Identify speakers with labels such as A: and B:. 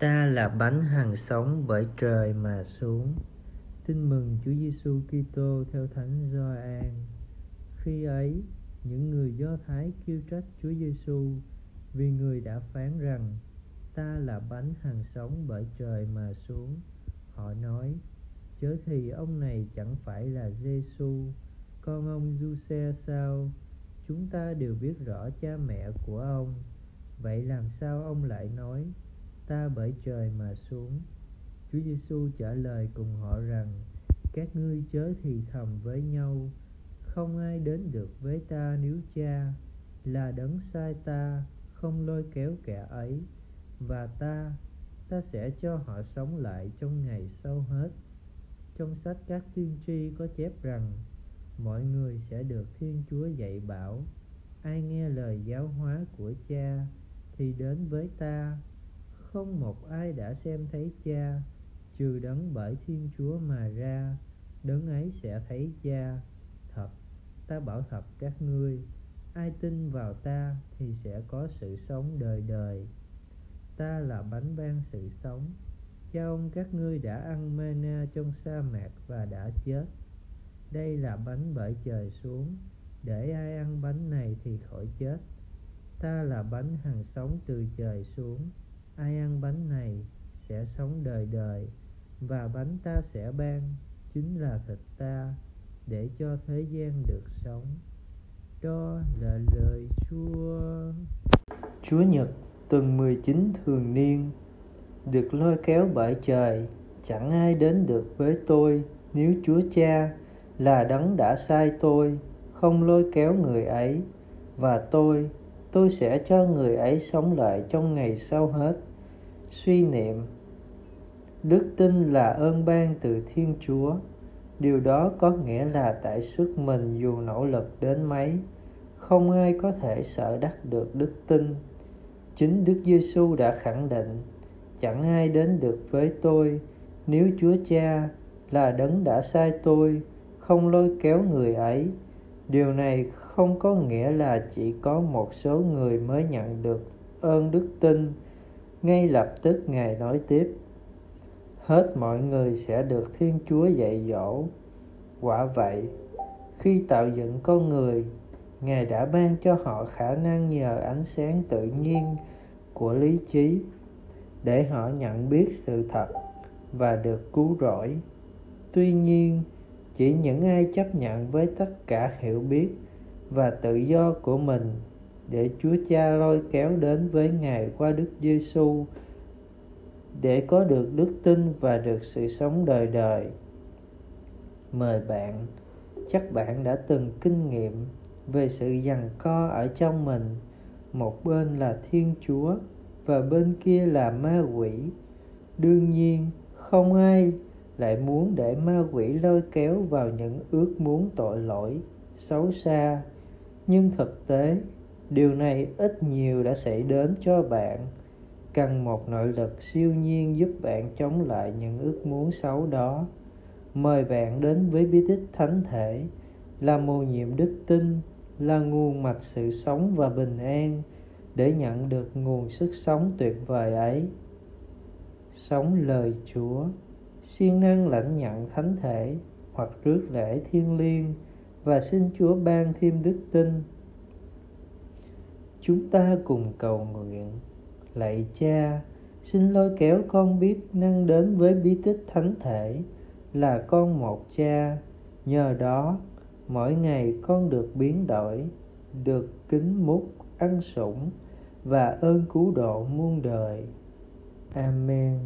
A: Ta là bánh hàng sống bởi trời mà xuống. Tin mừng Chúa Giêsu Kitô theo Thánh Gioan. Khi ấy, những người Do Thái kêu trách Chúa Giêsu vì người đã phán rằng ta là bánh hàng sống bởi trời mà xuống. Họ nói, chớ thì ông này chẳng phải là Giêsu, con ông Giuse sao? Chúng ta đều biết rõ cha mẹ của ông. Vậy làm sao ông lại nói ta bởi trời mà xuống. Chúa Giêsu trả lời cùng họ rằng, các ngươi chớ thì thầm với nhau, không ai đến được với ta nếu cha là đấng sai ta, không lôi kéo kẻ ấy, và ta ta sẽ cho họ sống lại trong ngày sau hết. Trong sách các tiên tri có chép rằng, mọi người sẽ được thiên chúa dạy bảo, ai nghe lời giáo hóa của cha thì đến với ta không một ai đã xem thấy cha, trừ đấng bởi thiên chúa mà ra, đấng ấy sẽ thấy cha. Thật, ta bảo thật các ngươi, ai tin vào ta thì sẽ có sự sống đời đời. Ta là bánh ban sự sống, cha ông các ngươi đã ăn mana trong sa mạc và đã chết. Đây là bánh bởi trời xuống, để ai ăn bánh này thì khỏi chết. Ta là bánh hằng sống từ trời xuống ai ăn bánh này sẽ sống đời đời, và bánh ta sẽ ban, chính là thịt ta, để cho thế gian được sống. Đó là lời Chúa.
B: Chúa Nhật, tuần 19 thường niên, được lôi kéo bởi trời, chẳng ai đến được với tôi nếu Chúa Cha là đấng đã sai tôi, không lôi kéo người ấy. Và tôi tôi sẽ cho người ấy sống lại trong ngày sau hết suy niệm. Đức tin là ơn ban từ thiên chúa. Điều đó có nghĩa là tại sức mình dù nỗ lực đến mấy, không ai có thể sợ đắc được đức tin. Chính đức giêsu đã khẳng định, chẳng ai đến được với tôi. Nếu chúa cha là đấng đã sai tôi, không lôi kéo người ấy. Điều này không có nghĩa là chỉ có một số người mới nhận được ơn đức tin ngay lập tức ngài nói tiếp, hết mọi người sẽ được thiên chúa dạy dỗ. Quả vậy, khi tạo dựng con người, ngài đã ban cho họ khả năng nhờ ánh sáng tự nhiên của lý trí để họ nhận biết sự thật và được cứu rỗi. Tuy nhiên, chỉ những ai chấp nhận với tất cả hiểu biết và tự do của mình để Chúa Cha lôi kéo đến với Ngài qua Đức Giêsu để có được đức tin và được sự sống đời đời. Mời bạn, chắc bạn đã từng kinh nghiệm về sự giằng co ở trong mình, một bên là Thiên Chúa và bên kia là ma quỷ. Đương nhiên, không ai lại muốn để ma quỷ lôi kéo vào những ước muốn tội lỗi, xấu xa. Nhưng thực tế, điều này ít nhiều đã xảy đến cho bạn. Cần một nội lực siêu nhiên giúp bạn chống lại những ước muốn xấu đó. Mời bạn đến với bí tích thánh thể, là mô nhiệm đức tin, là nguồn mạch sự sống và bình an để nhận được nguồn sức sống tuyệt vời ấy. Sống lời chúa, siêng năng lãnh nhận thánh thể hoặc rước lễ thiêng liêng và xin chúa ban thêm đức tin chúng ta cùng cầu nguyện. Lạy cha, xin lôi kéo con biết năng đến với bí tích thánh thể là con một cha. Nhờ đó, mỗi ngày con được biến đổi, được kính múc, ăn sủng và ơn cứu độ muôn đời. Amen.